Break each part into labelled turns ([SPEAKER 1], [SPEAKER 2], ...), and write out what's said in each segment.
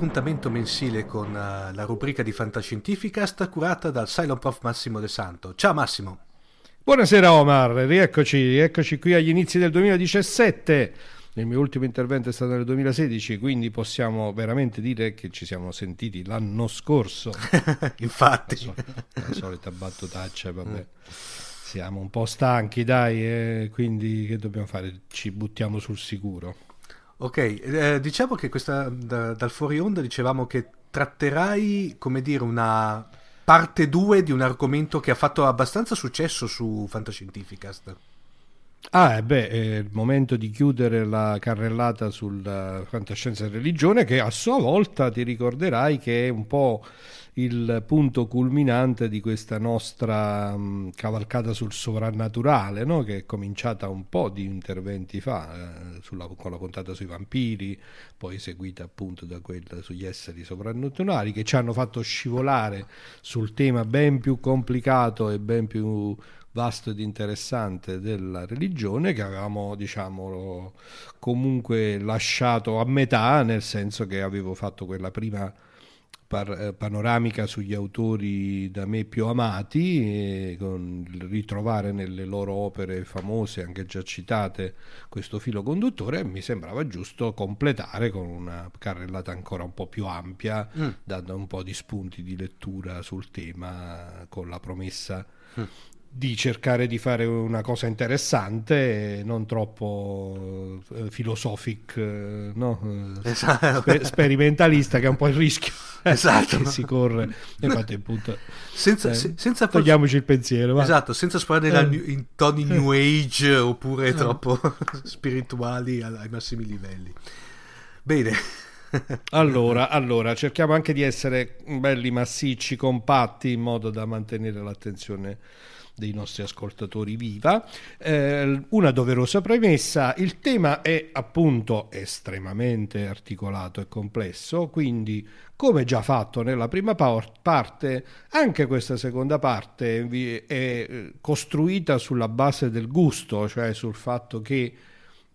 [SPEAKER 1] appuntamento mensile con uh, la rubrica di Fantascientificast curata dal Silent Prof Massimo De Santo. Ciao Massimo.
[SPEAKER 2] Buonasera Omar, rieccoci, rieccoci qui agli inizi del 2017. Il mio ultimo intervento è stato nel 2016, quindi possiamo veramente dire che ci siamo sentiti l'anno scorso.
[SPEAKER 1] Infatti.
[SPEAKER 2] La, sol- la solita battutaccia, vabbè. Siamo un po' stanchi, dai, eh, quindi che dobbiamo fare? Ci buttiamo sul sicuro.
[SPEAKER 1] Ok, eh, diciamo che questa, da, dal fuori onda dicevamo che tratterai, come dire, una parte 2 di un argomento che ha fatto abbastanza successo su Fantascientificast.
[SPEAKER 2] Ah, eh beh, è il momento di chiudere la carrellata sulla fantascienza e religione che a sua volta ti ricorderai che è un po' il punto culminante di questa nostra mh, cavalcata sul sovrannaturale, no? che è cominciata un po' di interventi fa, eh, sulla, con la puntata sui vampiri, poi seguita appunto da quella sugli esseri sovrannaturali, che ci hanno fatto scivolare sul tema ben più complicato e ben più vasto ed interessante della religione che avevamo diciamo comunque lasciato a metà nel senso che avevo fatto quella prima par- panoramica sugli autori da me più amati con il ritrovare nelle loro opere famose anche già citate questo filo conduttore mi sembrava giusto completare con una carrellata ancora un po' più ampia mm. dando un po' di spunti di lettura sul tema con la promessa mm di cercare di fare una cosa interessante, non troppo eh, filosofic, eh, no? esatto. Sper- sperimentalista, che è un po' il rischio esatto. che si corre. Infatti, appunto, senza, eh, senza togliamoci il pensiero. Va.
[SPEAKER 1] Esatto, senza sparare eh. in toni new age oppure eh. troppo spirituali ai massimi livelli. Bene.
[SPEAKER 2] allora, allora, cerchiamo anche di essere belli massicci, compatti, in modo da mantenere l'attenzione dei nostri ascoltatori viva. Eh, una doverosa premessa, il tema è appunto estremamente articolato e complesso, quindi come già fatto nella prima parte, anche questa seconda parte è eh, costruita sulla base del gusto, cioè sul fatto che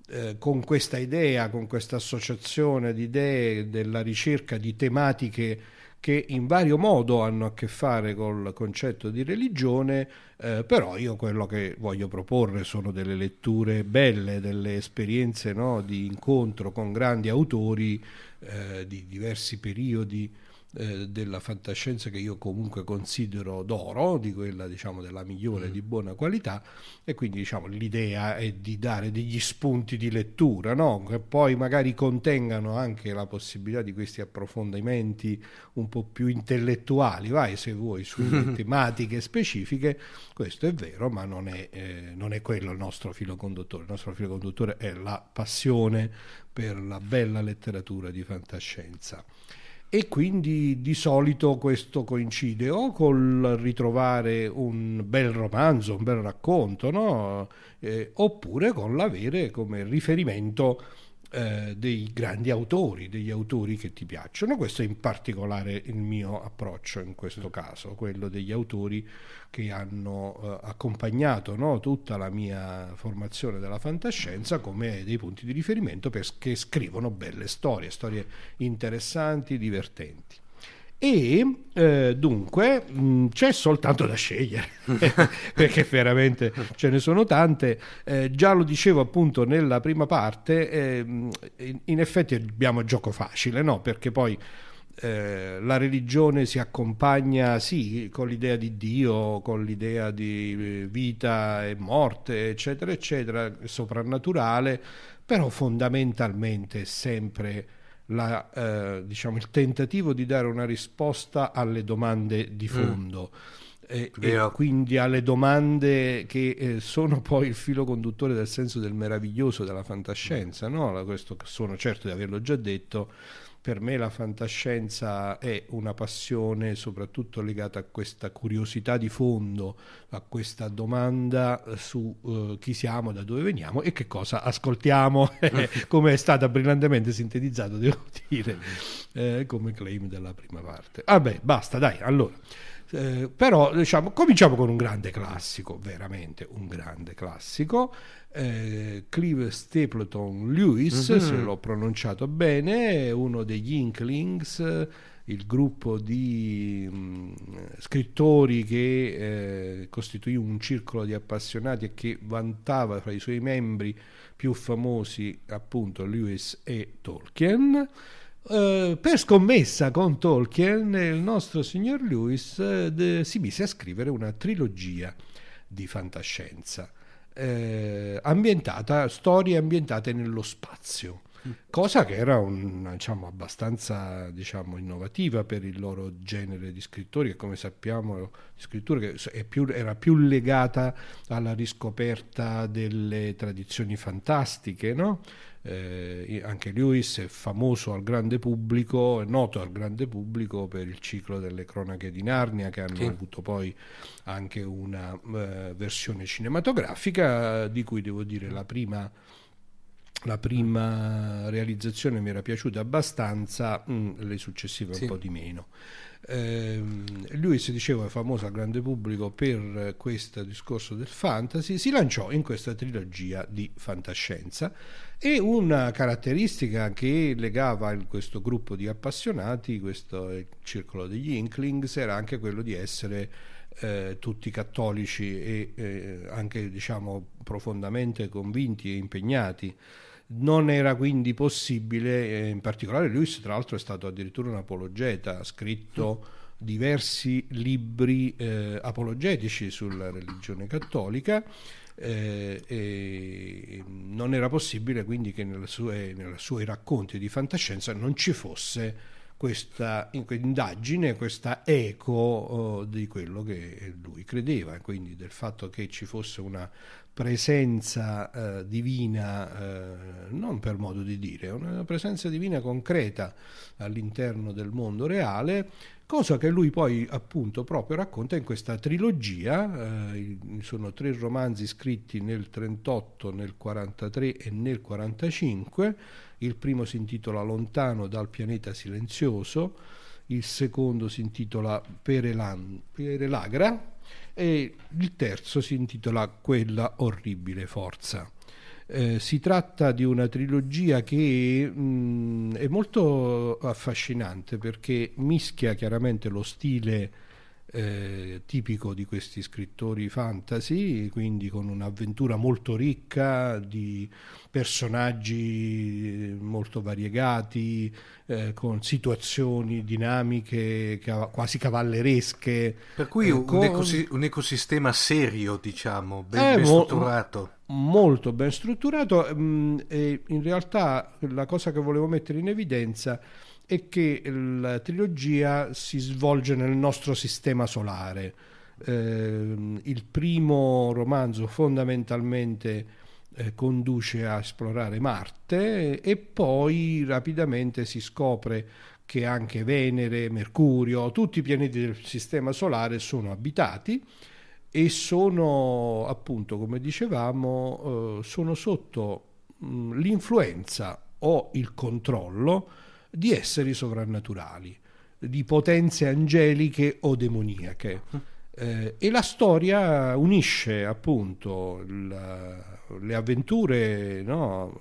[SPEAKER 2] eh, con questa idea, con questa associazione di idee della ricerca di tematiche che in vario modo hanno a che fare col concetto di religione, eh, però io quello che voglio proporre sono delle letture belle, delle esperienze no, di incontro con grandi autori eh, di diversi periodi eh, della fantascienza che io comunque considero d'oro, di quella diciamo della migliore, mm. di buona qualità e quindi diciamo l'idea è di dare degli spunti di lettura, no? che poi magari contengano anche la possibilità di questi approfondimenti un po' più intellettuali, vai se vuoi, su tematiche specifiche, questo è vero, ma non è, eh, non è quello il nostro filo conduttore, il nostro filo conduttore è la passione per la bella letteratura di fantascienza e quindi di solito questo coincide o col ritrovare un bel romanzo, un bel racconto, no? eh, oppure con l'avere come riferimento eh, dei grandi autori, degli autori che ti piacciono. Questo è in particolare il mio approccio in questo caso, quello degli autori che hanno eh, accompagnato no, tutta la mia formazione della fantascienza come dei punti di riferimento perché scrivono belle storie, storie interessanti, divertenti. E eh, dunque mh, c'è soltanto da scegliere, perché veramente ce ne sono tante. Eh, già lo dicevo appunto nella prima parte, eh, in, in, effetti abbiamo gioco facile, no? perché poi eh, la religione si accompagna sì con l'idea di Dio, con l'idea di eh, vita e morte, eccetera, eccetera, soprannaturale, però fondamentalmente sempre la, eh, diciamo, il tentativo di dare una risposta alle domande di mm. fondo. Mm. E, e, quindi alle domande che eh, sono poi il filo conduttore del senso del meraviglioso della fantascienza. No? Questo sono certo di averlo già detto, per me la fantascienza è una passione soprattutto legata a questa curiosità di fondo, a questa domanda su uh, chi siamo, da dove veniamo e che cosa ascoltiamo, come è stata brillantemente sintetizzato, devo dire, eh, come claim della prima parte. Vabbè, basta, dai, allora. Eh, però diciamo, cominciamo con un grande classico, veramente un grande classico. Eh, Clive Stapleton Lewis, mm-hmm. se l'ho pronunciato bene, uno degli Inklings, il gruppo di mh, mm, scrittori che eh, costituì un circolo di appassionati e che vantava fra i suoi membri più famosi appunto Lewis e Tolkien. Uh, per scommessa con Tolkien, il nostro signor Lewis uh, de, si mise a scrivere una trilogia di fantascienza, uh, ambientata, storie ambientate nello spazio cosa che era un, diciamo, abbastanza diciamo, innovativa per il loro genere di scrittori e come sappiamo scrittura che più, era più legata alla riscoperta delle tradizioni fantastiche, no? Eh, anche Lewis è famoso al grande pubblico, è noto al grande pubblico per il ciclo delle cronache di Narnia che hanno sì. avuto poi anche una uh, versione cinematografica di cui devo dire la prima la prima realizzazione mi era piaciuta abbastanza, mh, mm, le successive sì. un po' di meno. Eh, lui si diceva famoso al grande pubblico per questo discorso del fantasy, si lanciò in questa trilogia di fantascienza e una caratteristica che legava questo gruppo di appassionati, questo circolo degli Inklings, era anche quello di essere eh, tutti cattolici e eh, anche diciamo profondamente convinti e impegnati non era quindi possibile, eh, in particolare Lewis tra l'altro è stato addirittura un apologeta, ha scritto diversi libri eh, apologetici sulla religione cattolica eh, e non era possibile quindi che nelle sue, nei suoi racconti di fantascienza non ci fosse questa indagine, questa eco oh, di quello che lui credeva, quindi del fatto che ci fosse una presenza eh, divina, eh, non per modo di dire, una presenza divina concreta all'interno del mondo reale, cosa che lui poi appunto proprio racconta in questa trilogia, eh, sono tre romanzi scritti nel 38, nel 43 e nel 45, il primo si intitola Lontano dal pianeta silenzioso, il secondo si intitola Perelan, Perelagra, e il terzo si intitola Quella orribile forza. Eh, si tratta di una trilogia che mh, mm, è molto affascinante perché mischia chiaramente lo stile eh, tipico di questi scrittori fantasy, quindi con un'avventura molto ricca di personaggi molto variegati, eh, con situazioni dinamiche cav- quasi cavalleresche.
[SPEAKER 1] Per cui eh, un, con... ecos- un, ecosistema serio, diciamo, ben, ben eh, strutturato.
[SPEAKER 2] molto ben strutturato mh, mm, e in realtà la cosa che volevo mettere in evidenza è che la trilogia si svolge nel nostro sistema solare. Eh, il primo romanzo fondamentalmente eh, conduce a esplorare Marte e poi rapidamente si scopre che anche Venere, Mercurio, tutti i pianeti del sistema solare sono abitati e sono appunto, come dicevamo, eh, sono sotto mh, l'influenza o il controllo di esseri sovrannaturali, di potenze angeliche o demoniache. Eh, e la storia unisce appunto la, le avventure no,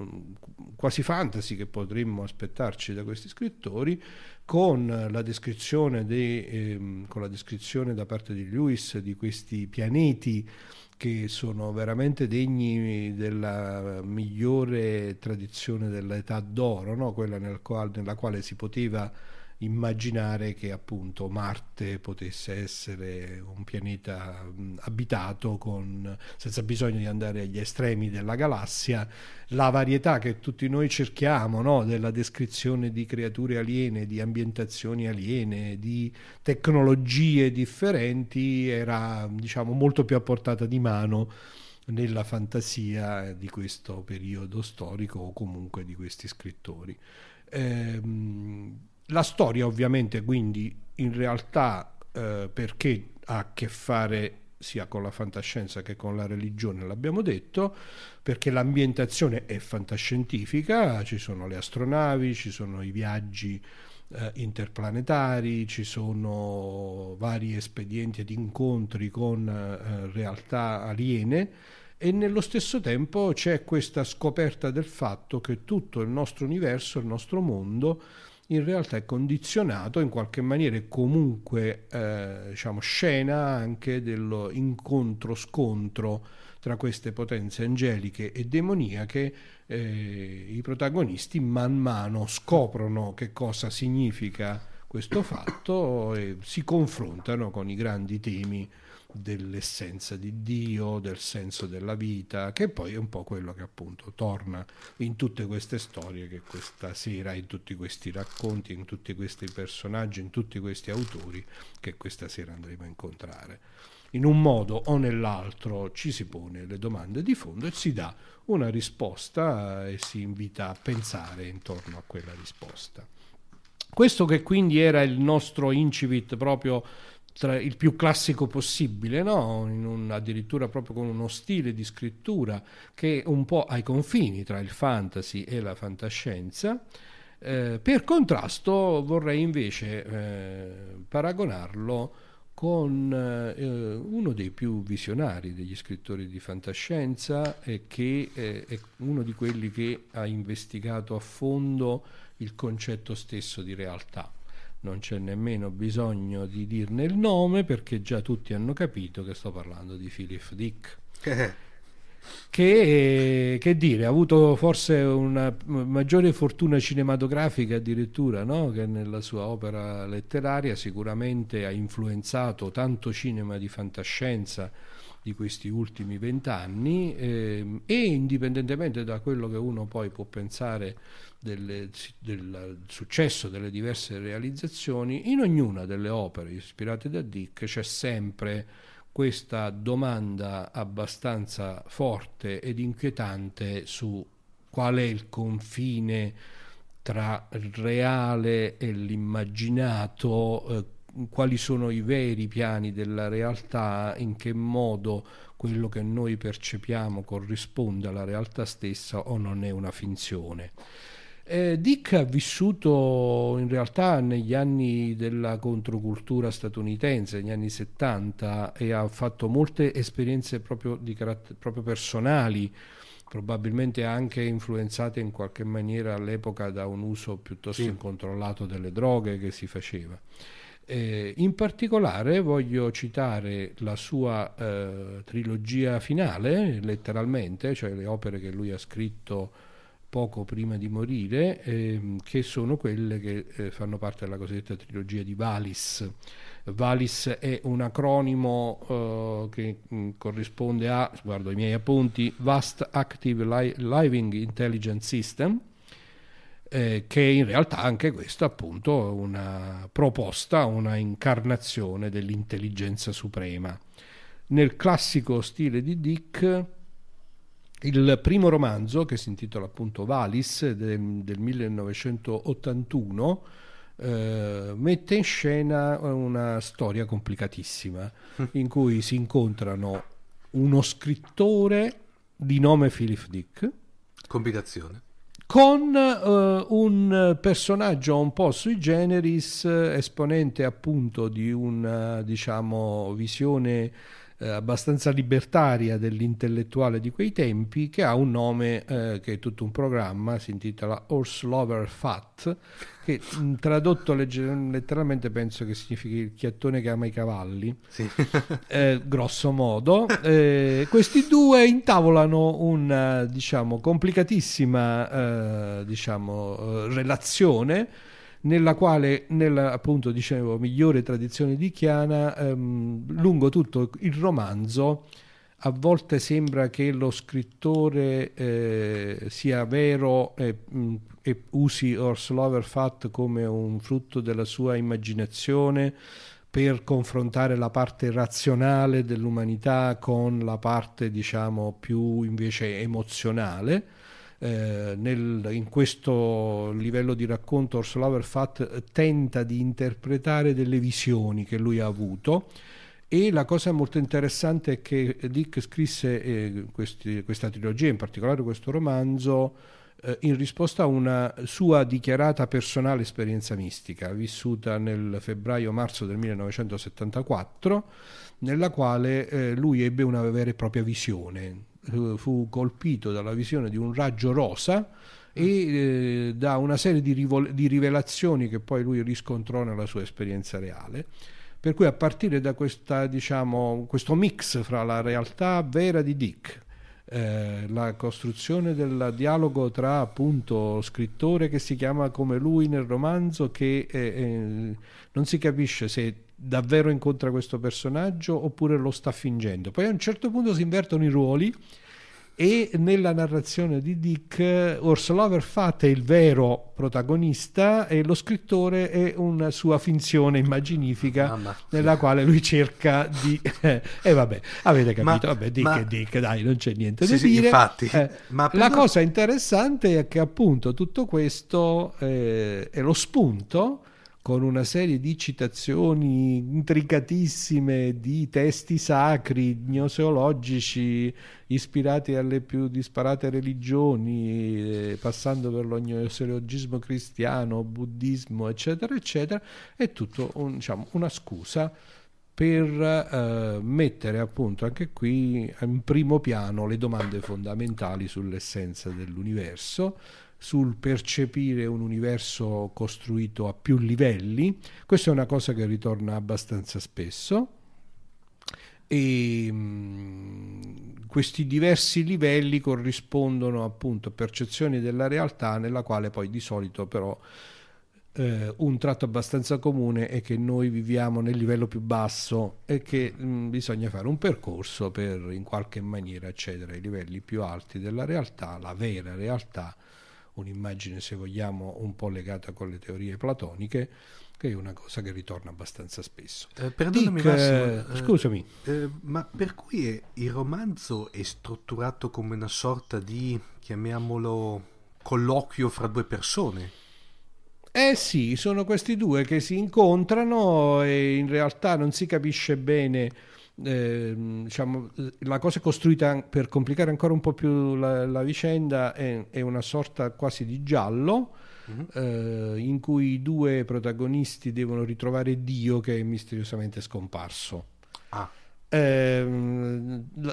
[SPEAKER 2] quasi fantasy che potremmo aspettarci da questi scrittori con la descrizione, de, eh, con la descrizione da parte di Lewis di questi pianeti che sono veramente degni della migliore tradizione dell'età d'oro, no? quella nel qual, nella quale si poteva immaginare che appunto Marte potesse essere un pianeta abitato con, senza bisogno di andare agli estremi della galassia, la varietà che tutti noi cerchiamo no? della descrizione di creature aliene, di ambientazioni aliene, di tecnologie differenti era diciamo molto più a portata di mano nella fantasia di questo periodo storico o comunque di questi scrittori. Ehm, la storia ovviamente quindi in realtà eh, perché ha a che fare sia con la fantascienza che con la religione, l'abbiamo detto, perché l'ambientazione è fantascientifica, ci sono le astronavi, ci sono i viaggi eh, interplanetari, ci sono vari espedienti ed incontri con eh, realtà aliene e nello stesso tempo c'è questa scoperta del fatto che tutto il nostro universo, il nostro mondo, in realtà è condizionato in qualche maniera e comunque eh, diciamo, scena anche dell'incontro-scontro tra queste potenze angeliche e demoniache, eh, i protagonisti man mano scoprono che cosa significa questo fatto e si confrontano con i grandi temi dell'essenza di Dio, del senso della vita, che poi è un po' quello che appunto torna in tutte queste storie che questa sera, in tutti questi racconti, in tutti questi personaggi, in tutti questi autori che questa sera andremo a incontrare. In un modo o nell'altro ci si pone le domande di fondo e si dà una risposta e si invita a pensare intorno a quella risposta. Questo che quindi era il nostro incipit proprio tra il più classico possibile, no? un, addirittura proprio con uno stile di scrittura che è un po' ai confini tra il fantasy e la fantascienza. Eh, per contrasto vorrei invece eh, paragonarlo con eh, uno dei più visionari degli scrittori di fantascienza che eh, è uno di quelli che ha investigato a fondo il concetto stesso di realtà non c'è nemmeno bisogno di dirne il nome perché già tutti hanno capito che sto parlando di Philip Dick. che, che, dire, ha avuto forse una maggiore fortuna cinematografica addirittura no? che nella sua opera letteraria, sicuramente ha influenzato tanto cinema di fantascienza di questi ultimi vent'anni eh, e indipendentemente da quello che uno poi può pensare delle, del successo delle diverse realizzazioni, in ognuna delle opere ispirate da Dick c'è sempre questa domanda abbastanza forte ed inquietante su qual è il confine tra il reale e l'immaginato, eh, quali sono i veri piani della realtà, in che modo quello che noi percepiamo corrisponde alla realtà stessa o non è una finzione. Eh, Dick ha vissuto in realtà negli anni della controcultura statunitense, negli anni 70, e ha fatto molte esperienze proprio, caratter- proprio personali, probabilmente anche influenzate in qualche maniera all'epoca da un uso piuttosto sì. incontrollato delle droghe che si faceva. Eh, in particolare voglio citare la sua eh, trilogia finale, letteralmente, cioè le opere che lui ha scritto poco prima di morire, ehm, che sono quelle che eh, fanno parte della cosiddetta trilogia di Valis. Valis è un acronimo eh, che mh, mm, corrisponde a, guardo i miei appunti, Vast Active Li- Living Intelligence System, eh, che in realtà anche questo appunto è una proposta, una incarnazione dell'intelligenza suprema. Nel classico stile di Dick, il primo romanzo, che si intitola appunto Valis del, del 1981, eh, mette in scena una storia complicatissima in cui si incontrano uno scrittore di nome Philip Dick.
[SPEAKER 1] Combinazione
[SPEAKER 2] con uh, un personaggio un po' sui generis, esponente appunto di una diciamo, visione eh, abbastanza libertaria dell'intellettuale di quei tempi, che ha un nome eh, che è tutto un programma, si intitola Horse Lover Fat, che mh, tradotto letteralmente penso che significhi il chiattone che ama i cavalli, sì. eh, grosso modo. Eh, questi due intavolano una diciamo, complicatissima eh, diciamo, eh, relazione nella quale, nella appunto dicevo, migliore tradizione di Chiana, ehm, lungo tutto il romanzo, a volte sembra che lo scrittore eh, sia vero e, mh, mm, e usi Lover Fat come un frutto della sua immaginazione per confrontare la parte razionale dell'umanità con la parte diciamo più invece emozionale eh, nel, in questo livello di racconto Orsolauer Fat tenta di interpretare delle visioni che lui ha avuto E la cosa molto interessante è che Dick scrisse eh, questi, questa trilogia, in particolare questo romanzo, eh, in risposta a una sua dichiarata personale esperienza mistica, vissuta nel febbraio-marzo del 1974, nella quale eh, lui ebbe una vera e propria visione. Fu colpito dalla visione di un raggio rosa e eh, da una serie di, rivol- di rivelazioni che poi lui riscontrò nella sua esperienza reale. Per cui a partire da questa, diciamo, questo mix fra la realtà vera di Dick, eh, la costruzione del dialogo tra appunto scrittore che si chiama come lui nel romanzo che eh, non si capisce se davvero incontra questo personaggio oppure lo sta fingendo. Poi a un certo punto si invertono i ruoli e nella narrazione di Dick Ursula Overfat è il vero protagonista e lo scrittore è una sua finzione immaginifica Mamma. nella quale lui cerca di e eh, vabbè avete capito ma, vabbè Dick ma, Dick dai non c'è niente sì, da sì, dire
[SPEAKER 1] infatti,
[SPEAKER 2] eh, la no... cosa interessante è che appunto tutto questo eh, è lo spunto con una serie di citazioni intricatissime di testi sacri, gnoseologici, ispirati alle più disparate religioni, eh, passando per lo gnoseologismo cristiano, buddismo, eccetera, eccetera, è tutto un, diciamo, una scusa per eh, mettere appunto anche qui in primo piano le domande fondamentali sull'essenza dell'universo, sul percepire un universo costruito a più livelli. Questa è una cosa che ritorna abbastanza spesso. E mh, mm, questi diversi livelli corrispondono appunto a percezioni della realtà nella quale poi di solito però eh, un tratto abbastanza comune è che noi viviamo nel livello più basso e che mh, mm, bisogna fare un percorso per in qualche maniera accedere ai livelli più alti della realtà, la vera realtà un'immagine, se vogliamo, un po' legata con le teorie platoniche, che è una cosa che ritorna abbastanza spesso.
[SPEAKER 1] Eh, perdonami, Dick, Massimo,
[SPEAKER 2] eh, scusami.
[SPEAKER 1] Eh, ma per cui è, il romanzo è strutturato come una sorta di, chiamiamolo, colloquio fra due persone?
[SPEAKER 2] Eh sì, sono questi due che si incontrano e in realtà non si capisce bene eh, diciamo, la cosa è costruita per complicare ancora un po' più la, la vicenda, è, è, una sorta quasi di giallo. Uh-huh. Eh, in cui i due protagonisti devono ritrovare Dio che è misteriosamente scomparso.
[SPEAKER 1] Ah.
[SPEAKER 2] Eh,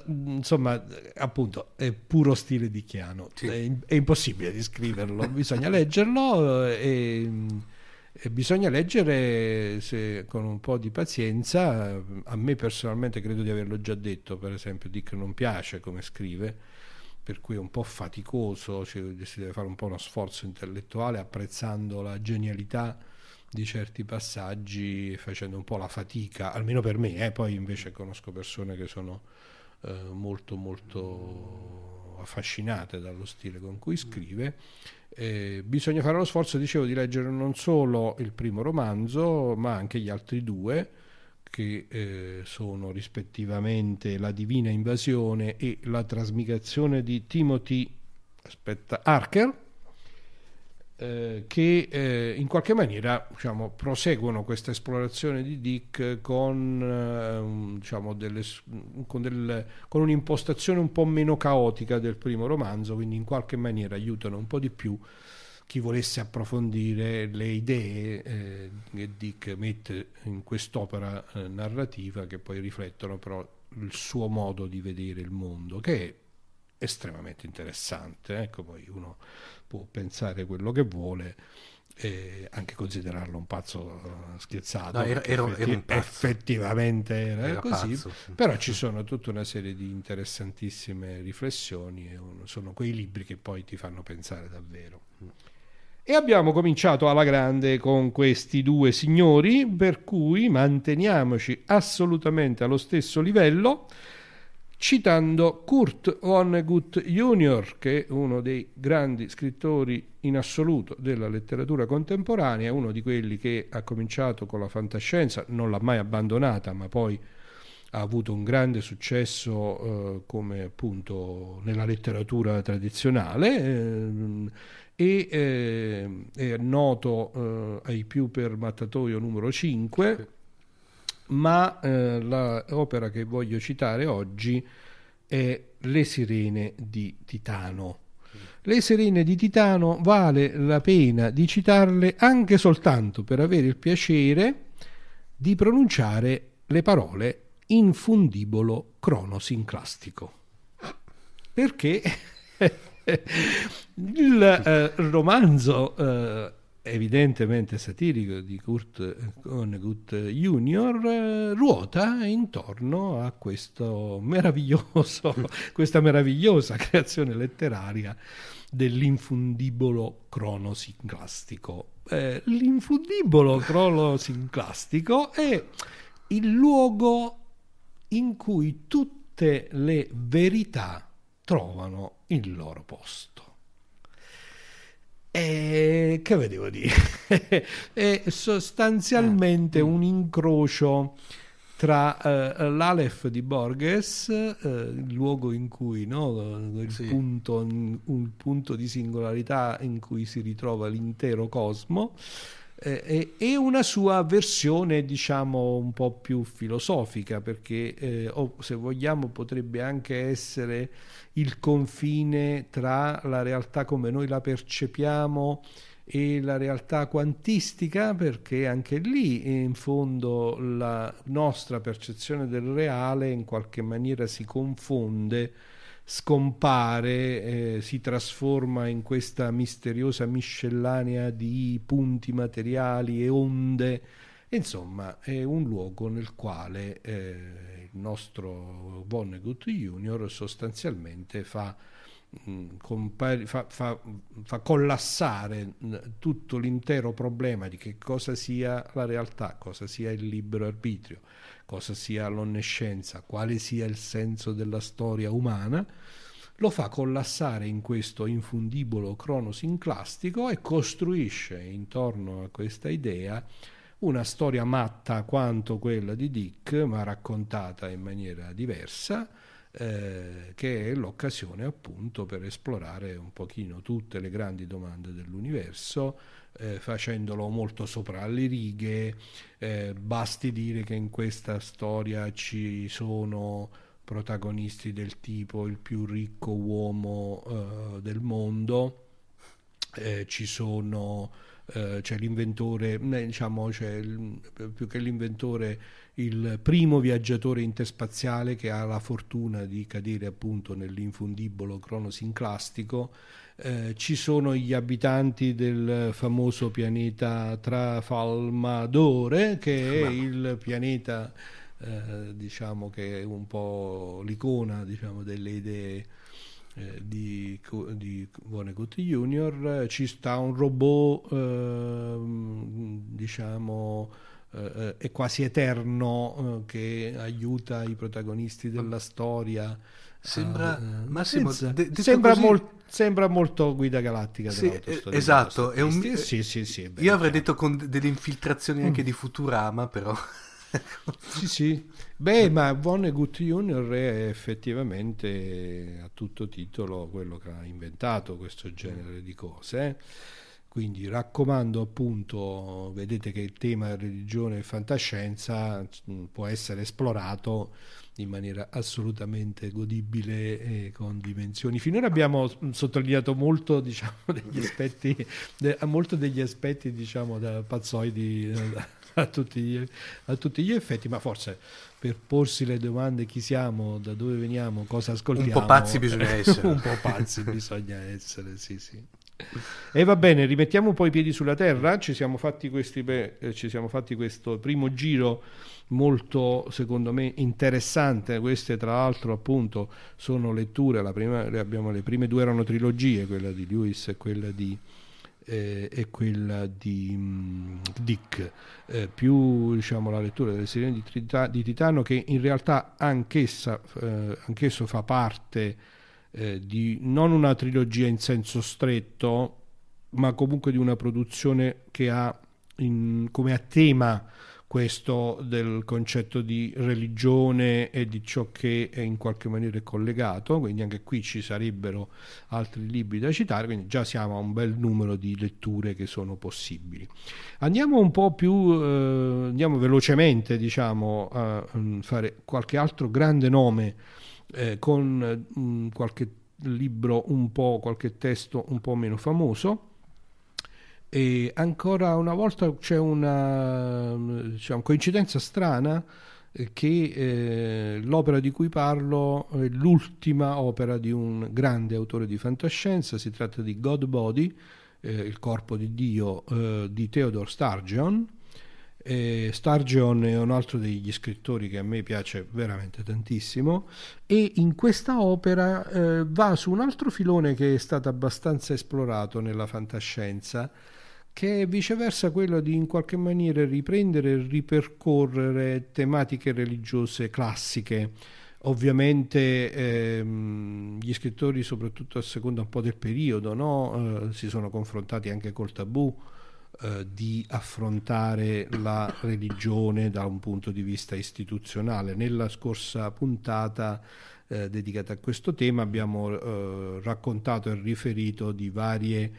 [SPEAKER 2] insomma, appunto, è puro stile di Chiano. Sì. È, è, impossibile descriverlo, bisogna leggerlo eh, e bisogna leggere se, con un po' di pazienza, a me personalmente credo di averlo già detto, per esempio Dick non piace come scrive, per cui è un po' faticoso, cioè si deve fare un po' uno sforzo intellettuale apprezzando la genialità di certi passaggi, facendo un po' la fatica, almeno per me, eh? poi invece conosco persone che sono eh, molto molto affascinate dallo stile con cui scrive eh, bisogna fare lo sforzo, dicevo, di leggere non solo il primo romanzo, ma anche gli altri due, che eh, sono rispettivamente La Divina Invasione e La Trasmigrazione di Timothy aspetta, Harker eh, che eh, in qualche maniera diciamo, proseguono questa esplorazione di Dick con, eh, diciamo, delle, con, del, con, un'impostazione un po' meno caotica del primo romanzo, quindi in qualche maniera aiutano un po' di più chi volesse approfondire le idee eh, che Dick mette in quest'opera eh, narrativa che poi riflettono però il suo modo di vedere il mondo, che è estremamente interessante. Ecco, poi uno può pensare quello che vuole e anche considerarlo un pazzo eh, scherzato
[SPEAKER 1] no, era, era, effetti- era un
[SPEAKER 2] pazzo. effettivamente era, era così pazzo. però ci sono tutta una serie di interessantissime riflessioni e sono quei libri che poi ti fanno pensare davvero e abbiamo cominciato alla grande con questi due signori per cui manteniamoci assolutamente allo stesso livello citando Kurt Vonnegut Jr., che è uno dei grandi scrittori in assoluto della letteratura contemporanea, uno di quelli che ha cominciato con la fantascienza, non l'ha mai abbandonata, ma poi ha avuto un grande successo eh, come appunto nella letteratura tradizionale eh, e eh, è noto eh, ai più per Mattatoio numero 5 ma eh, l'opera che voglio citare oggi è Le sirene di Titano. Le sirene di Titano vale la pena di citarle anche soltanto per avere il piacere di pronunciare le parole infundibolo cronosinclastico. Perché il eh, romanzo eh, evidentemente satirico di Kurt Vonnegut Jr. Eh, ruota intorno a questa meravigliosa creazione letteraria dell'infundibolo cronosinclastico. Eh, l'infundibolo cronosinclastico è il luogo in cui tutte le verità trovano il loro posto. E che vedevo dire? è sostanzialmente mm. un incrocio tra uh, l'Aleph di Borges, uh, il luogo in cui no, il sì. punto, un punto di singolarità in cui si ritrova l'intero cosmo, eh, e una sua versione diciamo un po' più filosofica perché eh, o se vogliamo potrebbe anche essere il confine tra la realtà come noi la percepiamo e la realtà quantistica perché anche lì in fondo la nostra percezione del reale in qualche maniera si confonde scompare, eh, si trasforma in questa misteriosa miscellanea di punti materiali e onde. Insomma, è un luogo nel quale eh, il nostro Vonnegut Junior sostanzialmente fa, mh, mm, compar- fa, fa, fa collassare mh, tutto l'intero problema di che cosa sia la realtà, cosa sia il libero arbitrio cosa sia l'onnescienza, quale sia il senso della storia umana, lo fa collassare in questo infundibolo cronosinclastico e costruisce intorno a questa idea una storia matta quanto quella di Dick, ma raccontata in maniera diversa, eh, che è l'occasione appunto per esplorare un pochino tutte le grandi domande dell'universo, eh, facendolo molto sopra le righe. Eh, basti dire che in questa storia ci sono protagonisti del tipo il più ricco uomo eh, del mondo, eh, ci sono eh, c'è l'inventore, diciamo, c'è il, più che l'inventore, il primo viaggiatore interspaziale che ha la fortuna di cadere appunto nell'infundibolo cronosinclastico eh, ci sono gli abitanti del famoso pianeta Trafalmadore, che è il pianeta eh, diciamo che è un po' l'icona diciamo, delle idee eh, di, di Vonnegut Junior. Ci sta un robot ehm, diciamo eh, è quasi eterno eh, che aiuta i protagonisti della storia
[SPEAKER 1] Sembra, uh, Massimo,
[SPEAKER 2] de, sembra, così... mol, sembra, molto guida galattica
[SPEAKER 1] sì, esatto è un,
[SPEAKER 2] sì, sì, sì,
[SPEAKER 1] beh, io avrei detto con delle infiltrazioni anche mm. di Futurama però
[SPEAKER 2] sì sì. Beh ma Vonnegut Junior è effettivamente a tutto titolo quello che ha inventato questo genere di cose eh? quindi raccomando appunto vedete che il tema religione e fantascienza mm, può essere esplorato in maniera assolutamente godibile e con dimensioni. Finora abbiamo sottolineato molto, diciamo, degli aspetti, de, molto degli aspetti diciamo, da pazzoidi a tutti, gli, a tutti gli effetti, ma forse per porsi le domande chi siamo, da dove veniamo, cosa ascoltiamo.
[SPEAKER 1] Un po' pazzi bisogna essere.
[SPEAKER 2] un po' pazzi bisogna essere, sì, sì. E va bene, rimettiamo un po' i piedi sulla terra, ci siamo fatti, questi, beh, ci siamo fatti questo primo giro molto secondo me interessante. Queste tra l'altro appunto sono letture la prima, abbiamo, le prime due erano trilogie quella di Lewis e quella di, eh, e quella di um, Dick. Eh, più diciamo la lettura delle sirene di, di Titano che in realtà anch'essa, eh, anch'esso fa parte eh, di non una trilogia in senso stretto ma comunque di una produzione che ha in, come a tema questo del concetto di religione e di ciò che è in qualche maniera collegato, quindi anche qui ci sarebbero altri libri da citare, quindi già siamo a un bel numero di letture che sono possibili. Andiamo un po' più, eh, andiamo velocemente diciamo, a mm, fare qualche altro grande nome eh, con mh, mm, qualche libro un po', qualche testo un po' meno famoso. E ancora una volta c'è una diciamo, coincidenza strana eh, che eh, l'opera di cui parlo è l'ultima opera di un grande autore di fantascienza, si tratta di God Body, eh, il corpo di Dio eh, di Theodore Sturgeon. Sturgeon è un altro degli scrittori che a me piace veramente tantissimo e in questa opera eh, va su un altro filone che è stato abbastanza esplorato nella fantascienza, che è viceversa quello di in qualche maniera riprendere e ripercorrere tematiche religiose classiche. Ovviamente ehm, gli scrittori, soprattutto a seconda un po' del periodo, no? eh, si sono confrontati anche col tabù eh, di affrontare la religione da un punto di vista istituzionale. Nella scorsa puntata eh, dedicata a questo tema abbiamo eh, raccontato e riferito di varie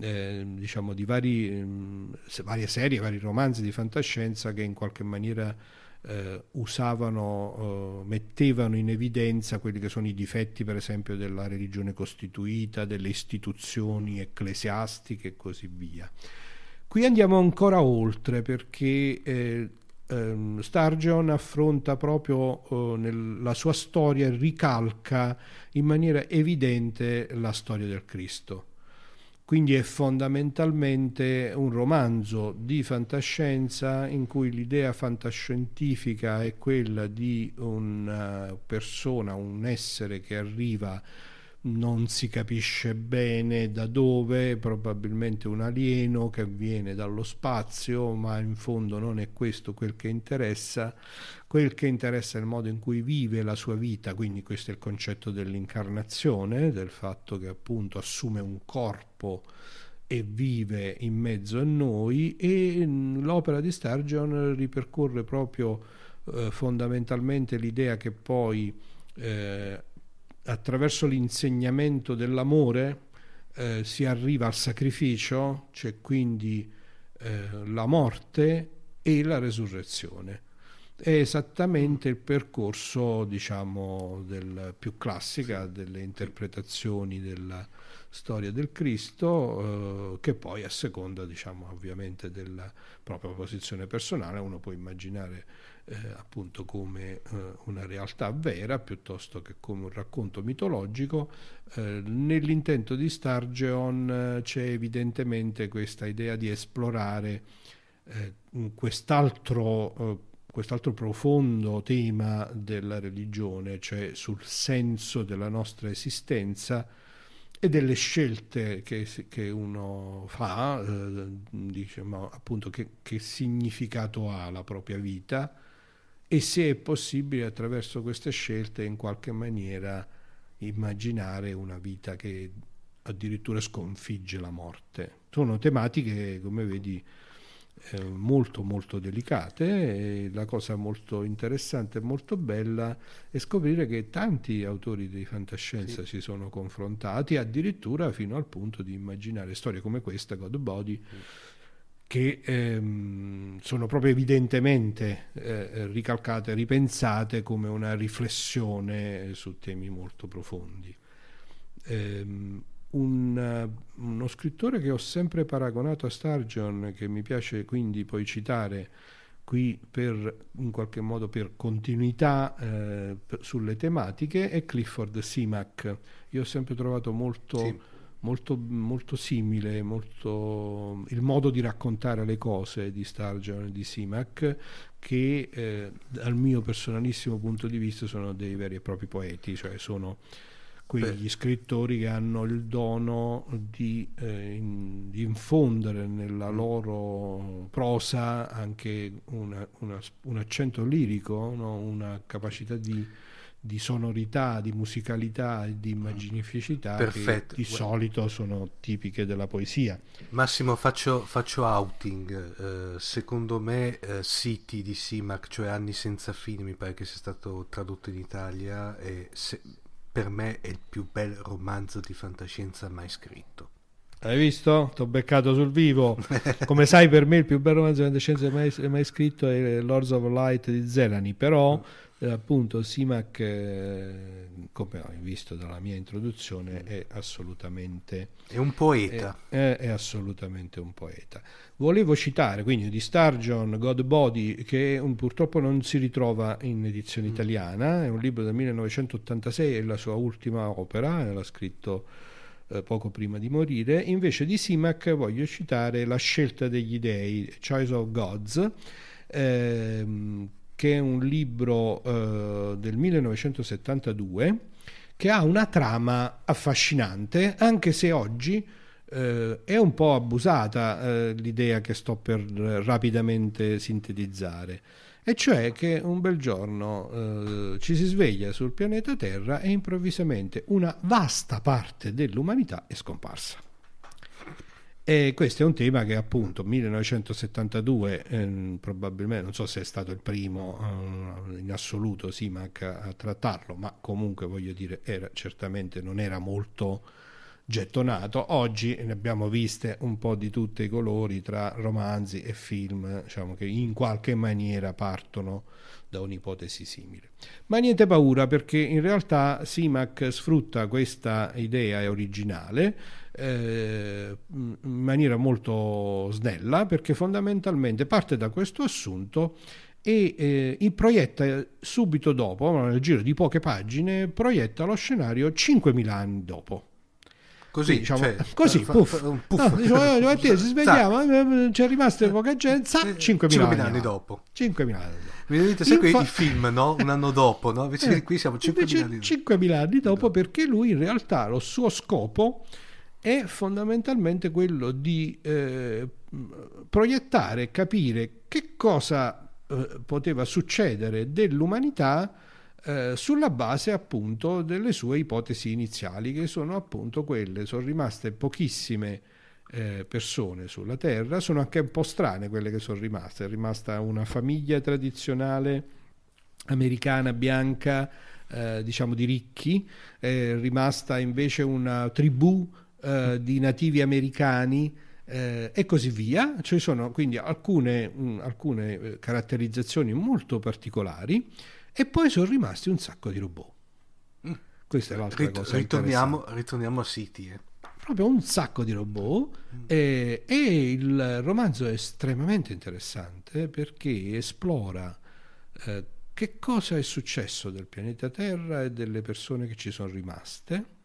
[SPEAKER 2] eh, diciamo di vari, mh, varie serie, vari romanzi di fantascienza che in qualche maniera eh, usavano, eh, mettevano in evidenza quelli che sono i difetti per esempio della religione costituita, delle istituzioni ecclesiastiche e così via. Qui andiamo ancora oltre perché eh, ehm, Sturgeon affronta proprio eh, nella sua storia, ricalca in maniera evidente la storia del Cristo quindi è fondamentalmente un romanzo di fantascienza in cui l'idea fantascientifica è quella di una persona, un essere che arriva non si capisce bene da dove, probabilmente un alieno che viene dallo spazio, ma in fondo non è questo quel che interessa, quel che interessa è il modo in cui vive la sua vita, quindi questo è il concetto dell'incarnazione, del fatto che appunto assume un corpo e vive in mezzo a noi e l'opera di Sturgeon ripercorre proprio eh, fondamentalmente l'idea che poi eh, attraverso l'insegnamento dell'amore eh, si arriva al sacrificio, c'è quindi eh, la morte e la resurrezione. È esattamente il percorso, diciamo, del, più classica delle interpretazioni della storia del Cristo, eh, che poi a seconda, diciamo, ovviamente della propria posizione personale, uno può immaginare eh, appunto come eh, una realtà vera piuttosto che come un racconto mitologico. Eh, nell'intento di Sturgeon eh, c'è evidentemente questa idea di esplorare eh, quest'altro, quest'altro profondo tema della religione, cioè sul senso della nostra esistenza e delle scelte che, che uno fa, eh, diciamo appunto che, che, significato ha la propria vita e se è possibile attraverso queste scelte in qualche maniera immaginare una vita che addirittura sconfigge la morte. Sono tematiche, come vedi, eh, molto molto delicate e la cosa molto interessante e molto bella è scoprire che tanti autori di fantascienza sì. si sono confrontati addirittura fino al punto di immaginare storie come questa, God Body, sì che ehm, sono proprio evidentemente eh, ricalcate, ripensate come una riflessione su temi molto profondi. Um, un, uno scrittore che ho sempre paragonato a Sturgeon, che mi piace quindi poi citare qui per, in qualche modo per continuità eh, sulle tematiche, è Clifford Simac. Io ho sempre trovato molto... Sì molto, molto simile, molto, il modo di raccontare le cose di Sturgeon e di Simac, che eh, dal mio personalissimo punto di vista sono dei veri e propri poeti, cioè sono quegli Beh. scrittori che hanno il dono di, eh, in, di, infondere nella mm. loro prosa anche una, una, un accento lirico, no? una capacità di di sonorità, di musicalità e di immaginificità Perfetto. che di solito sono tipiche della poesia.
[SPEAKER 1] Massimo, faccio, faccio outing. Uh, secondo me uh, City di Simac, cioè Anni senza fine, mi pare che sia stato tradotto in Italia, e se, per me è il più bel romanzo di fantascienza mai scritto.
[SPEAKER 2] Hai visto? Ti ho beccato sul vivo. Come sai, per me il più bel romanzo di fantascienza mai, mai scritto è Lords of Light di Zelani, però eh, appunto Simac, eh, come hai visto dalla mia introduzione, è assolutamente...
[SPEAKER 1] È un poeta.
[SPEAKER 2] È, è, assolutamente un poeta. Volevo citare quindi di Sturgeon God Body, che un, purtroppo non si ritrova in edizione mm. italiana, è un libro del 1986, è la sua ultima opera, l'ha scritto eh, poco prima di morire. Invece di Simac voglio citare La scelta degli dei, Choice of Gods, ehm, che è un libro eh, del 1972 che ha una trama affascinante, anche se oggi eh, è un po' abusata eh, l'idea che sto per rapidamente sintetizzare, e cioè che un bel giorno eh, ci si sveglia sul pianeta Terra e improvvisamente una vasta parte dell'umanità è scomparsa. E questo è un tema che appunto 1972 eh, probabilmente, non so se è stato il primo eh, in assoluto Simac a, a, trattarlo, ma comunque voglio dire, era, certamente non era molto gettonato. Oggi ne abbiamo viste un po' di tutti i colori tra romanzi e film, diciamo che in qualche maniera partono da un'ipotesi simile. Ma niente paura perché in realtà Simac sfrutta questa idea originale eh, in maniera molto snella perché fondamentalmente parte da questo assunto e eh, proietta subito dopo, nel giro di poche pagine, proietta lo scenario 5.000 anni dopo.
[SPEAKER 1] Così, diciamo,
[SPEAKER 2] cioè, così fa, puff. Fa, puff. No, diciamo, ci svegliamo, eh, c'è rimasta poca gente, sa, 5.000 anni, anni dopo. 5.000 anni dopo.
[SPEAKER 1] Vedete, sai Infa... i film, no? Un anno dopo, no? Invece eh, qui siamo 5.000 anni
[SPEAKER 2] dopo. 5.000 anni dopo perché lui in realtà lo suo scopo è fondamentalmente quello di eh, proiettare capire che cosa eh, poteva succedere dell'umanità eh, sulla base appunto delle sue ipotesi iniziali che sono appunto quelle, sono rimaste pochissime eh, persone sulla Terra, sono anche un po' strane quelle che sono rimaste, è rimasta una famiglia tradizionale americana bianca, eh, diciamo di ricchi, è rimasta invece una tribù eh, di nativi americani eh, e così via. Ci sono quindi alcune, mh, alcune eh, caratterizzazioni molto particolari e poi sono rimasti un sacco di robot. Mm. Questa è l'altra Rit- cosa.
[SPEAKER 1] Ritorniamo, ritorniamo a City. Eh.
[SPEAKER 2] Proprio un sacco di robot mm. e, e, il romanzo è estremamente interessante perché esplora eh, che cosa è successo del pianeta Terra e delle persone che ci sono rimaste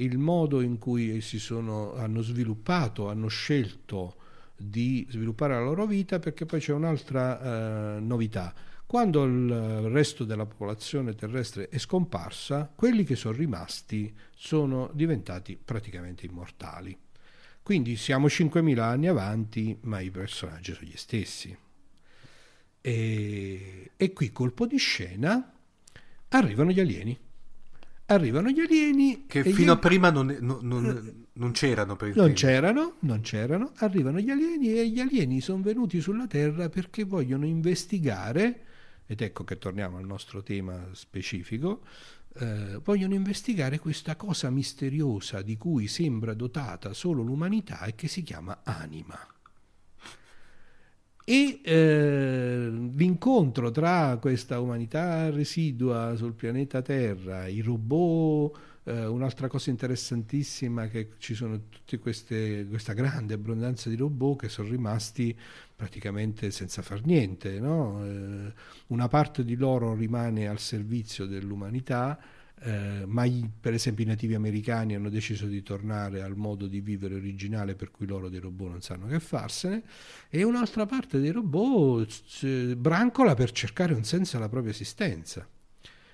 [SPEAKER 2] il modo in cui si sono, hanno sviluppato, hanno scelto di sviluppare la loro vita, perché poi c'è un'altra eh, novità. Quando il resto della popolazione terrestre è scomparsa, quelli che sono rimasti sono diventati praticamente immortali. Quindi siamo 5.000 anni avanti, ma i personaggi sono gli stessi. E, e qui, colpo di scena, arrivano gli alieni arrivano gli alieni
[SPEAKER 1] che fino a prima non, non, non, non c'erano per
[SPEAKER 2] non c'erano, non c'erano. Arrivano gli alieni e gli alieni sono venuti sulla Terra perché vogliono investigare ed ecco che torniamo al nostro tema specifico eh, vogliono investigare questa cosa misteriosa di cui sembra dotata solo l'umanità e che si chiama anima e eh, l'incontro tra questa umanità residua sul pianeta Terra, i robot, eh, un'altra cosa interessantissima è che ci sono tutta questa grande abbondanza di robot che sono rimasti praticamente senza far niente, no? eh, una parte di loro rimane al servizio dell'umanità, eh, ma i, per esempio i nativi americani hanno deciso di tornare al modo di vivere originale per cui loro dei robot non sanno che farsene. E un'altra parte dei robot brancola per cercare un senso alla propria esistenza.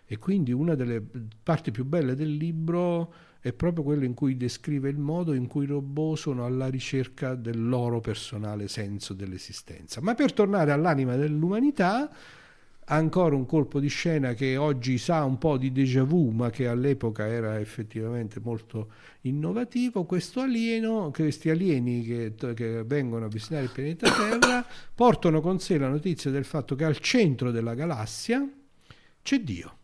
[SPEAKER 2] E quindi una delle parti più belle del libro è proprio quello in cui descrive il modo in cui i robot sono alla ricerca del loro personale senso dell'esistenza. Ma per tornare all'anima dell'umanità ancora un colpo di scena che oggi sa un po' di déjà vu, ma che all'epoca era effettivamente molto innovativo. Questo alieno, questi alieni che, che vengono a visitare il pianeta Terra portano con sé la notizia del fatto che al centro della galassia c'è Dio.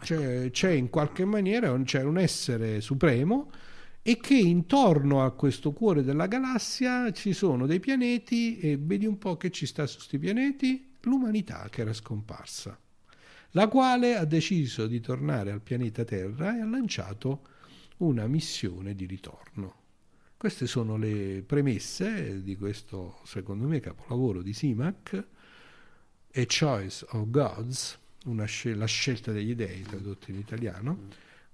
[SPEAKER 2] C'è, c'è in qualche maniera c'è un essere supremo e che intorno a questo cuore della galassia ci sono dei pianeti e vedi un po' che ci sta su questi pianeti l'umanità che era scomparsa, la quale ha deciso di tornare al pianeta Terra e ha lanciato una missione di ritorno. Queste sono le premesse di questo, secondo me, capolavoro di Simac, A Choice of Gods, scel- la scelta degli dei, tradotto in italiano,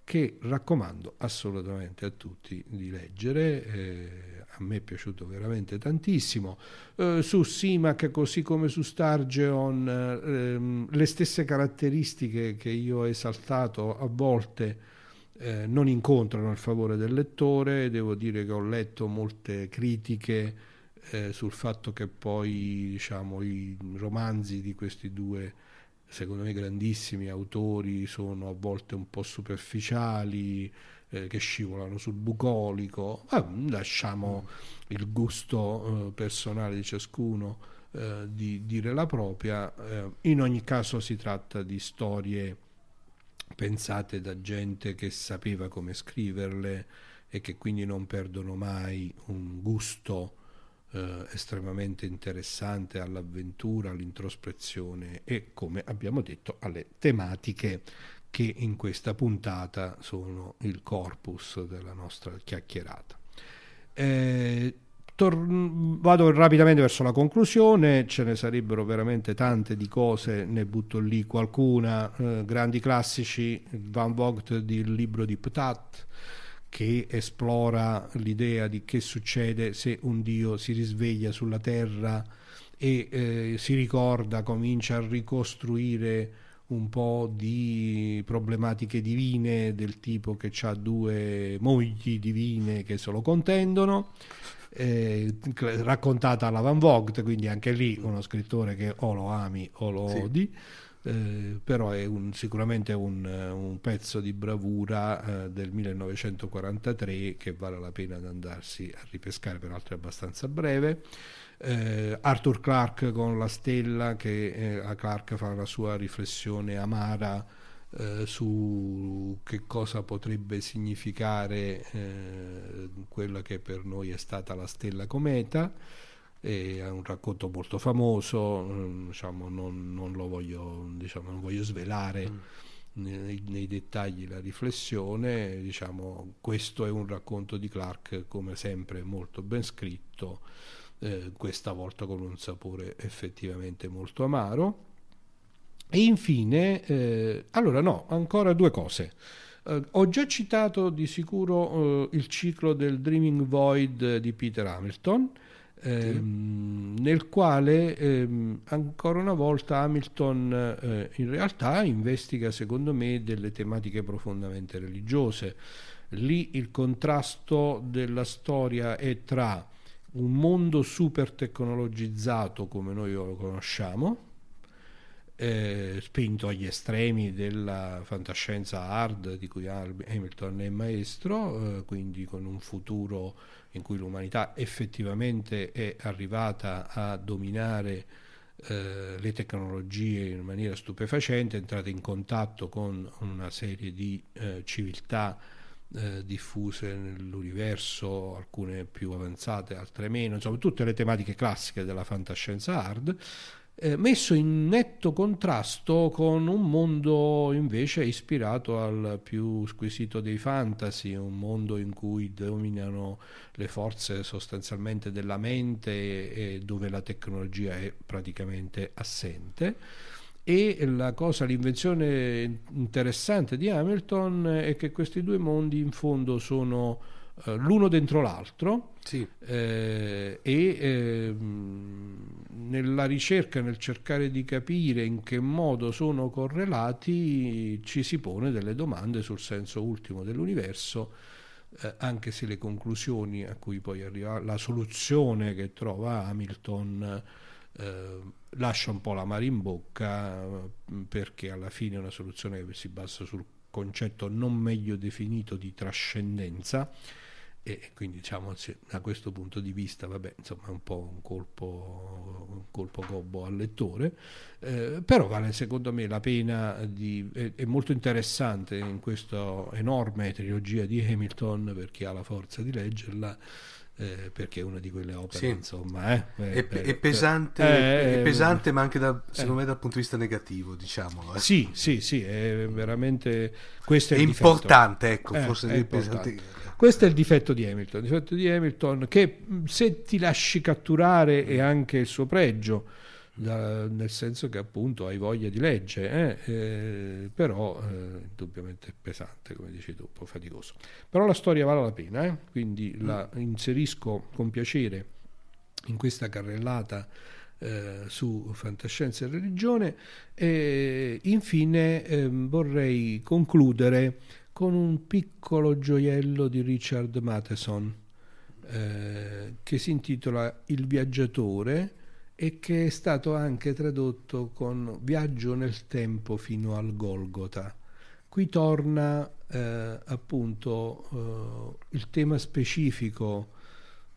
[SPEAKER 2] che raccomando assolutamente a tutti di leggere. Eh, a me è piaciuto veramente tantissimo. Eh, su Simac, così come su Stargeon, ehm, le stesse caratteristiche che io ho esaltato a volte eh, non incontrano il favore del lettore. Devo dire che ho letto molte critiche eh, sul fatto che poi diciamo, i romanzi di questi due secondo me grandissimi autori sono a volte un po' superficiali eh, che scivolano sul bucolico, eh, lasciamo il gusto eh, personale di ciascuno eh, di dire la propria. Eh, in ogni caso si tratta di storie pensate da gente che sapeva come scriverle e che quindi non perdono mai un gusto eh, estremamente interessante all'avventura, all'introspezione e, come abbiamo detto, alle tematiche che in questa puntata sono il corpus della nostra chiacchierata. Eh, tor- vado rapidamente verso la conclusione, ce ne sarebbero veramente tante di cose, ne butto lì qualcuna, eh, grandi classici, Van Vogt del libro di Ptat, che esplora l'idea di che succede se un dio si risveglia sulla terra e eh, si ricorda, comincia a ricostruire un po' di problematiche divine del tipo che ha due mogli divine che se lo contendono eh, raccontata alla Van Vogt quindi anche lì uno scrittore che o lo ami o lo sì. odi eh, però è un, sicuramente un, un, pezzo di bravura eh, del 1943 che vale la pena di andarsi a ripescare peraltro è abbastanza breve eh, Arthur Clarke con La Stella, che eh, Clarke fa la sua riflessione amara eh, su che cosa potrebbe significare quella che per noi è stata la Stella Cometa. È un racconto molto famoso, mm, diciamo, non, non, lo voglio, diciamo, non voglio svelare. Mm. Nei, nei, dettagli la riflessione, diciamo, questo è un racconto di Clark come sempre molto ben scritto, eh, questa volta con un sapore effettivamente molto amaro. E infine, eh, allora no, ancora due cose. Uh, ho già citato di sicuro uh, il ciclo del Dreaming Void di Peter Hamilton, ehm, sì. nel quale ehm, ancora una volta Hamilton eh, in realtà investiga secondo me delle tematiche profondamente religiose. Lì il contrasto della storia è tra un mondo super tecnologizzato come noi lo conosciamo, eh, spinto agli estremi della fantascienza hard di cui Hamilton è maestro, eh, quindi con un futuro in cui l'umanità effettivamente è arrivata a dominare eh, le tecnologie in maniera stupefacente, è entrata in contatto con una serie di eh, civiltà eh, diffuse nell'universo, alcune più avanzate, altre meno, insomma tutte le tematiche classiche della fantascienza hard, eh, messo in netto contrasto con un mondo invece ispirato al più squisito dei fantasy, un mondo in cui dominano le forze sostanzialmente della mente e, e dove la tecnologia è praticamente assente. E la cosa, l'invenzione interessante di Hamilton è che questi due mondi in fondo sono l'uno dentro l'altro
[SPEAKER 1] sì.
[SPEAKER 2] eh, e eh, nella ricerca, nel cercare di capire in che modo sono correlati, ci si pone delle domande sul senso ultimo dell'universo. Eh, anche se le conclusioni a cui poi arriva la soluzione che trova Hamilton eh, lascia un po' la mare in bocca mm, perché alla fine è una soluzione che si basa sul concetto non meglio definito di trascendenza e quindi diciamo da questo punto di vista vabbè insomma è un po' un colpo, un colpo gobbo al lettore eh, però vale secondo me la pena di, è, è, molto interessante in questa enorme trilogia di Hamilton per chi ha la forza di leggerla eh, perché è una di quelle opere sì. insomma eh,
[SPEAKER 1] è, è, pesante, è, pesante ma anche da, secondo me dal punto di vista negativo diciamo
[SPEAKER 2] eh. sì sì sì è veramente questo è,
[SPEAKER 1] importante ecco forse è pesante
[SPEAKER 2] questo è il difetto di Hamilton il difetto di Hamilton che se ti lasci catturare è anche il suo pregio da, nel senso che appunto hai voglia di leggere, eh? eh, però eh, indubbiamente pesante, come dici tu, un po' faticoso. Però la storia vale la pena, eh? quindi mm. la inserisco con piacere in questa carrellata eh, su fantascienza e religione e infine ehm, vorrei concludere con un piccolo gioiello di Richard Matheson eh, che si intitola Il viaggiatore e che è stato anche tradotto con Viaggio nel tempo fino al Golgota. Qui torna eh, appunto eh, il tema specifico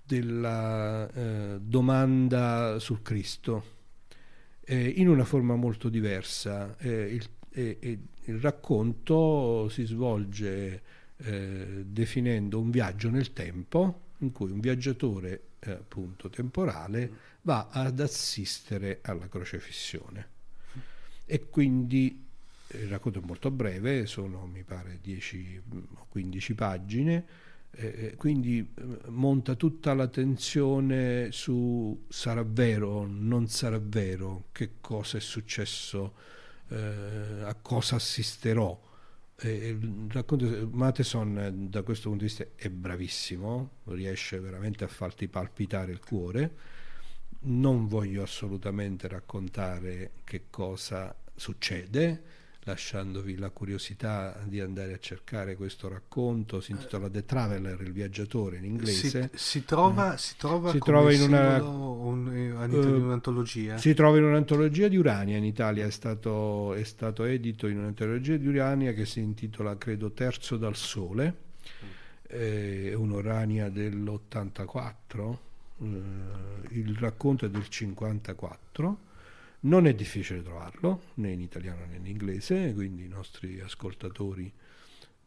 [SPEAKER 2] della eh, domanda sul Cristo eh, in una forma molto diversa. Eh, il, il, racconto si svolge eh, definendo un viaggio nel tempo in cui un viaggiatore appunto temporale va ad assistere alla crocefissione. E quindi il racconto è molto breve, sono mi pare 10 o 15 pagine, eh, quindi eh, monta tutta l'attenzione su sarà vero o non sarà vero, che cosa è successo, eh, a cosa assisterò. Eh, racconto Matheson da questo punto di vista è bravissimo, riesce veramente a farti palpitare il cuore non voglio assolutamente raccontare che cosa succede, lasciandovi la curiosità di andare a cercare questo racconto, si intitola The Traveler, il viaggiatore in inglese.
[SPEAKER 1] Si, si trova, mm. si trova, si trova in, una, un, uh, in un'antologia?
[SPEAKER 2] Si trova in un'antologia di Urania in Italia, è stato, è stato edito in un'antologia di Urania che si intitola, credo, Terzo dal Sole, è un'Urania dell'84 eh, il racconto è del 54, non è difficile trovarlo né in italiano né in inglese, quindi i nostri ascoltatori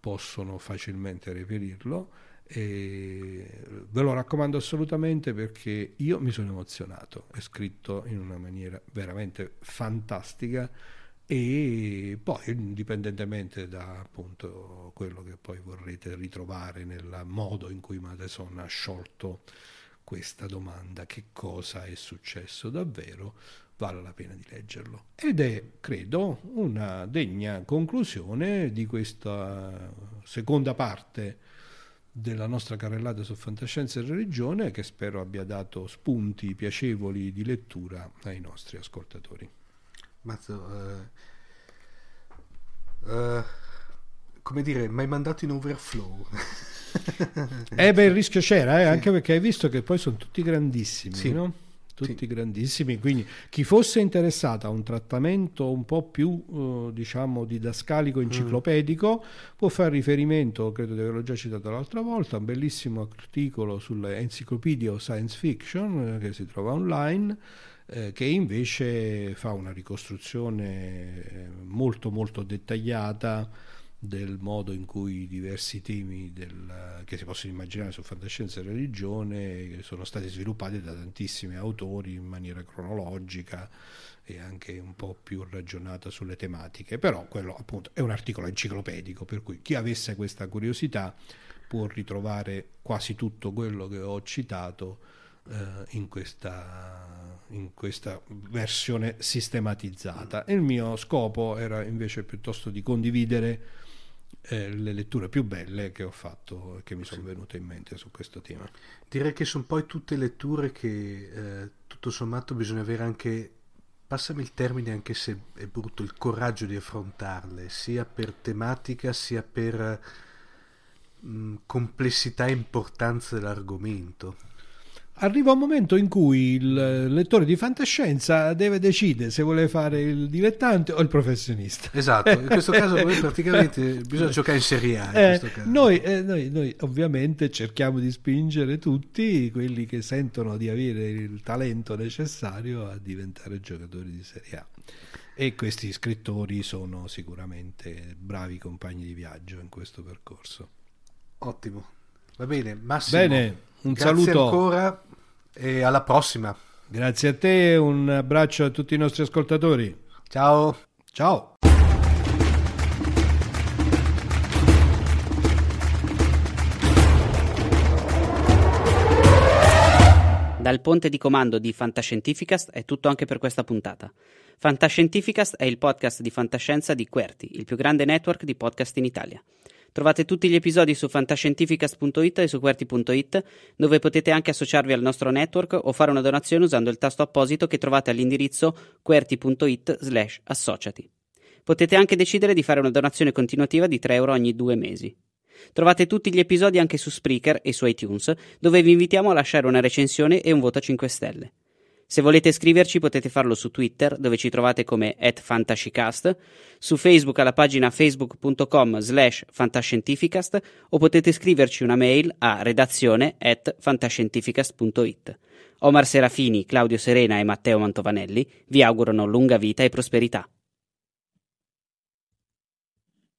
[SPEAKER 2] possono facilmente reperirlo e ve lo raccomando assolutamente perché io mi sono emozionato, è scritto in una maniera veramente fantastica e poi indipendentemente da appunto quello che poi vorrete ritrovare nel modo in cui Matheson ha sciolto questa domanda, che cosa è successo davvero, vale la pena di leggerlo. Ed è, credo, una degna conclusione di questa seconda parte della nostra carrellata su fantascienza e religione che spero abbia dato spunti piacevoli di lettura ai nostri ascoltatori.
[SPEAKER 1] Mazzo, uh, uh, come dire, mi hai mandato in overflow.
[SPEAKER 2] eh beh, il rischio c'era, eh, sì. anche perché hai visto che poi sono tutti grandissimi, sì. no? Tutti sì. grandissimi, quindi chi fosse interessato a un trattamento un po' più, uh, diciamo, didascalico, mm. enciclopedico, mm. può fare riferimento, credo di averlo già citato l'altra volta, un bellissimo articolo sull'Encyclopedia of Science Fiction eh, che si trova online, eh, che invece fa una ricostruzione eh, molto molto dettagliata del modo in cui diversi temi del, che si possono immaginare su fantascienza e religione sono stati sviluppati da tantissimi autori in maniera cronologica e anche un po' più ragionata sulle tematiche, però quello appunto è un articolo enciclopedico, per cui chi avesse questa curiosità può ritrovare quasi tutto quello che ho citato eh, in, questa, in questa versione sistematizzata. il mio scopo era invece piuttosto di condividere eh, le letture più belle che ho fatto e che mi sono venute in mente su questo tema.
[SPEAKER 1] Direi che sono poi tutte letture che eh, tutto sommato bisogna avere anche, passami il termine anche se è brutto, il coraggio di affrontarle, sia per tematica sia per mh, complessità e importanza dell'argomento.
[SPEAKER 2] Arriva un momento in cui il lettore di fantascienza deve decidere se vuole fare il dilettante o il professionista.
[SPEAKER 1] Esatto, in questo caso praticamente bisogna giocare in Serie A. In
[SPEAKER 2] eh, noi, eh, noi, noi, ovviamente cerchiamo di spingere tutti quelli che sentono di avere il talento necessario a diventare giocatori di Serie A. E questi scrittori sono sicuramente bravi compagni di viaggio in questo percorso.
[SPEAKER 1] Ottimo. Va bene, Massimo.
[SPEAKER 2] Bene, un
[SPEAKER 1] grazie
[SPEAKER 2] saluto
[SPEAKER 1] ancora e alla prossima.
[SPEAKER 2] Grazie a te, un abbraccio a tutti i nostri ascoltatori.
[SPEAKER 1] Ciao.
[SPEAKER 2] Ciao.
[SPEAKER 3] Dal ponte di comando di Fantascientificast è tutto anche per questa puntata. Fantascientificast è il podcast di fantascienza di Querti, il più grande network di podcast in Italia. Trovate tutti gli episodi su fantascientificast.it e su QWERTY.it, dove potete anche associarvi al nostro network o fare una donazione usando il tasto apposito che trovate all'indirizzo QWERTY.it slash associati. Potete anche decidere di fare una donazione continuativa di 3 euro ogni due mesi. Trovate tutti gli episodi anche su Spreaker e su iTunes, dove vi invitiamo a lasciare una recensione e un voto a 5 stelle. Se volete scriverci potete farlo su Twitter, dove ci trovate come @fantascicast, su Facebook alla pagina facebook.com slash fantascientificast o potete scriverci una mail a redazione at fantascientificast.it. Omar Serafini, Claudio Serena e Matteo Mantovanelli vi augurano lunga vita e prosperità.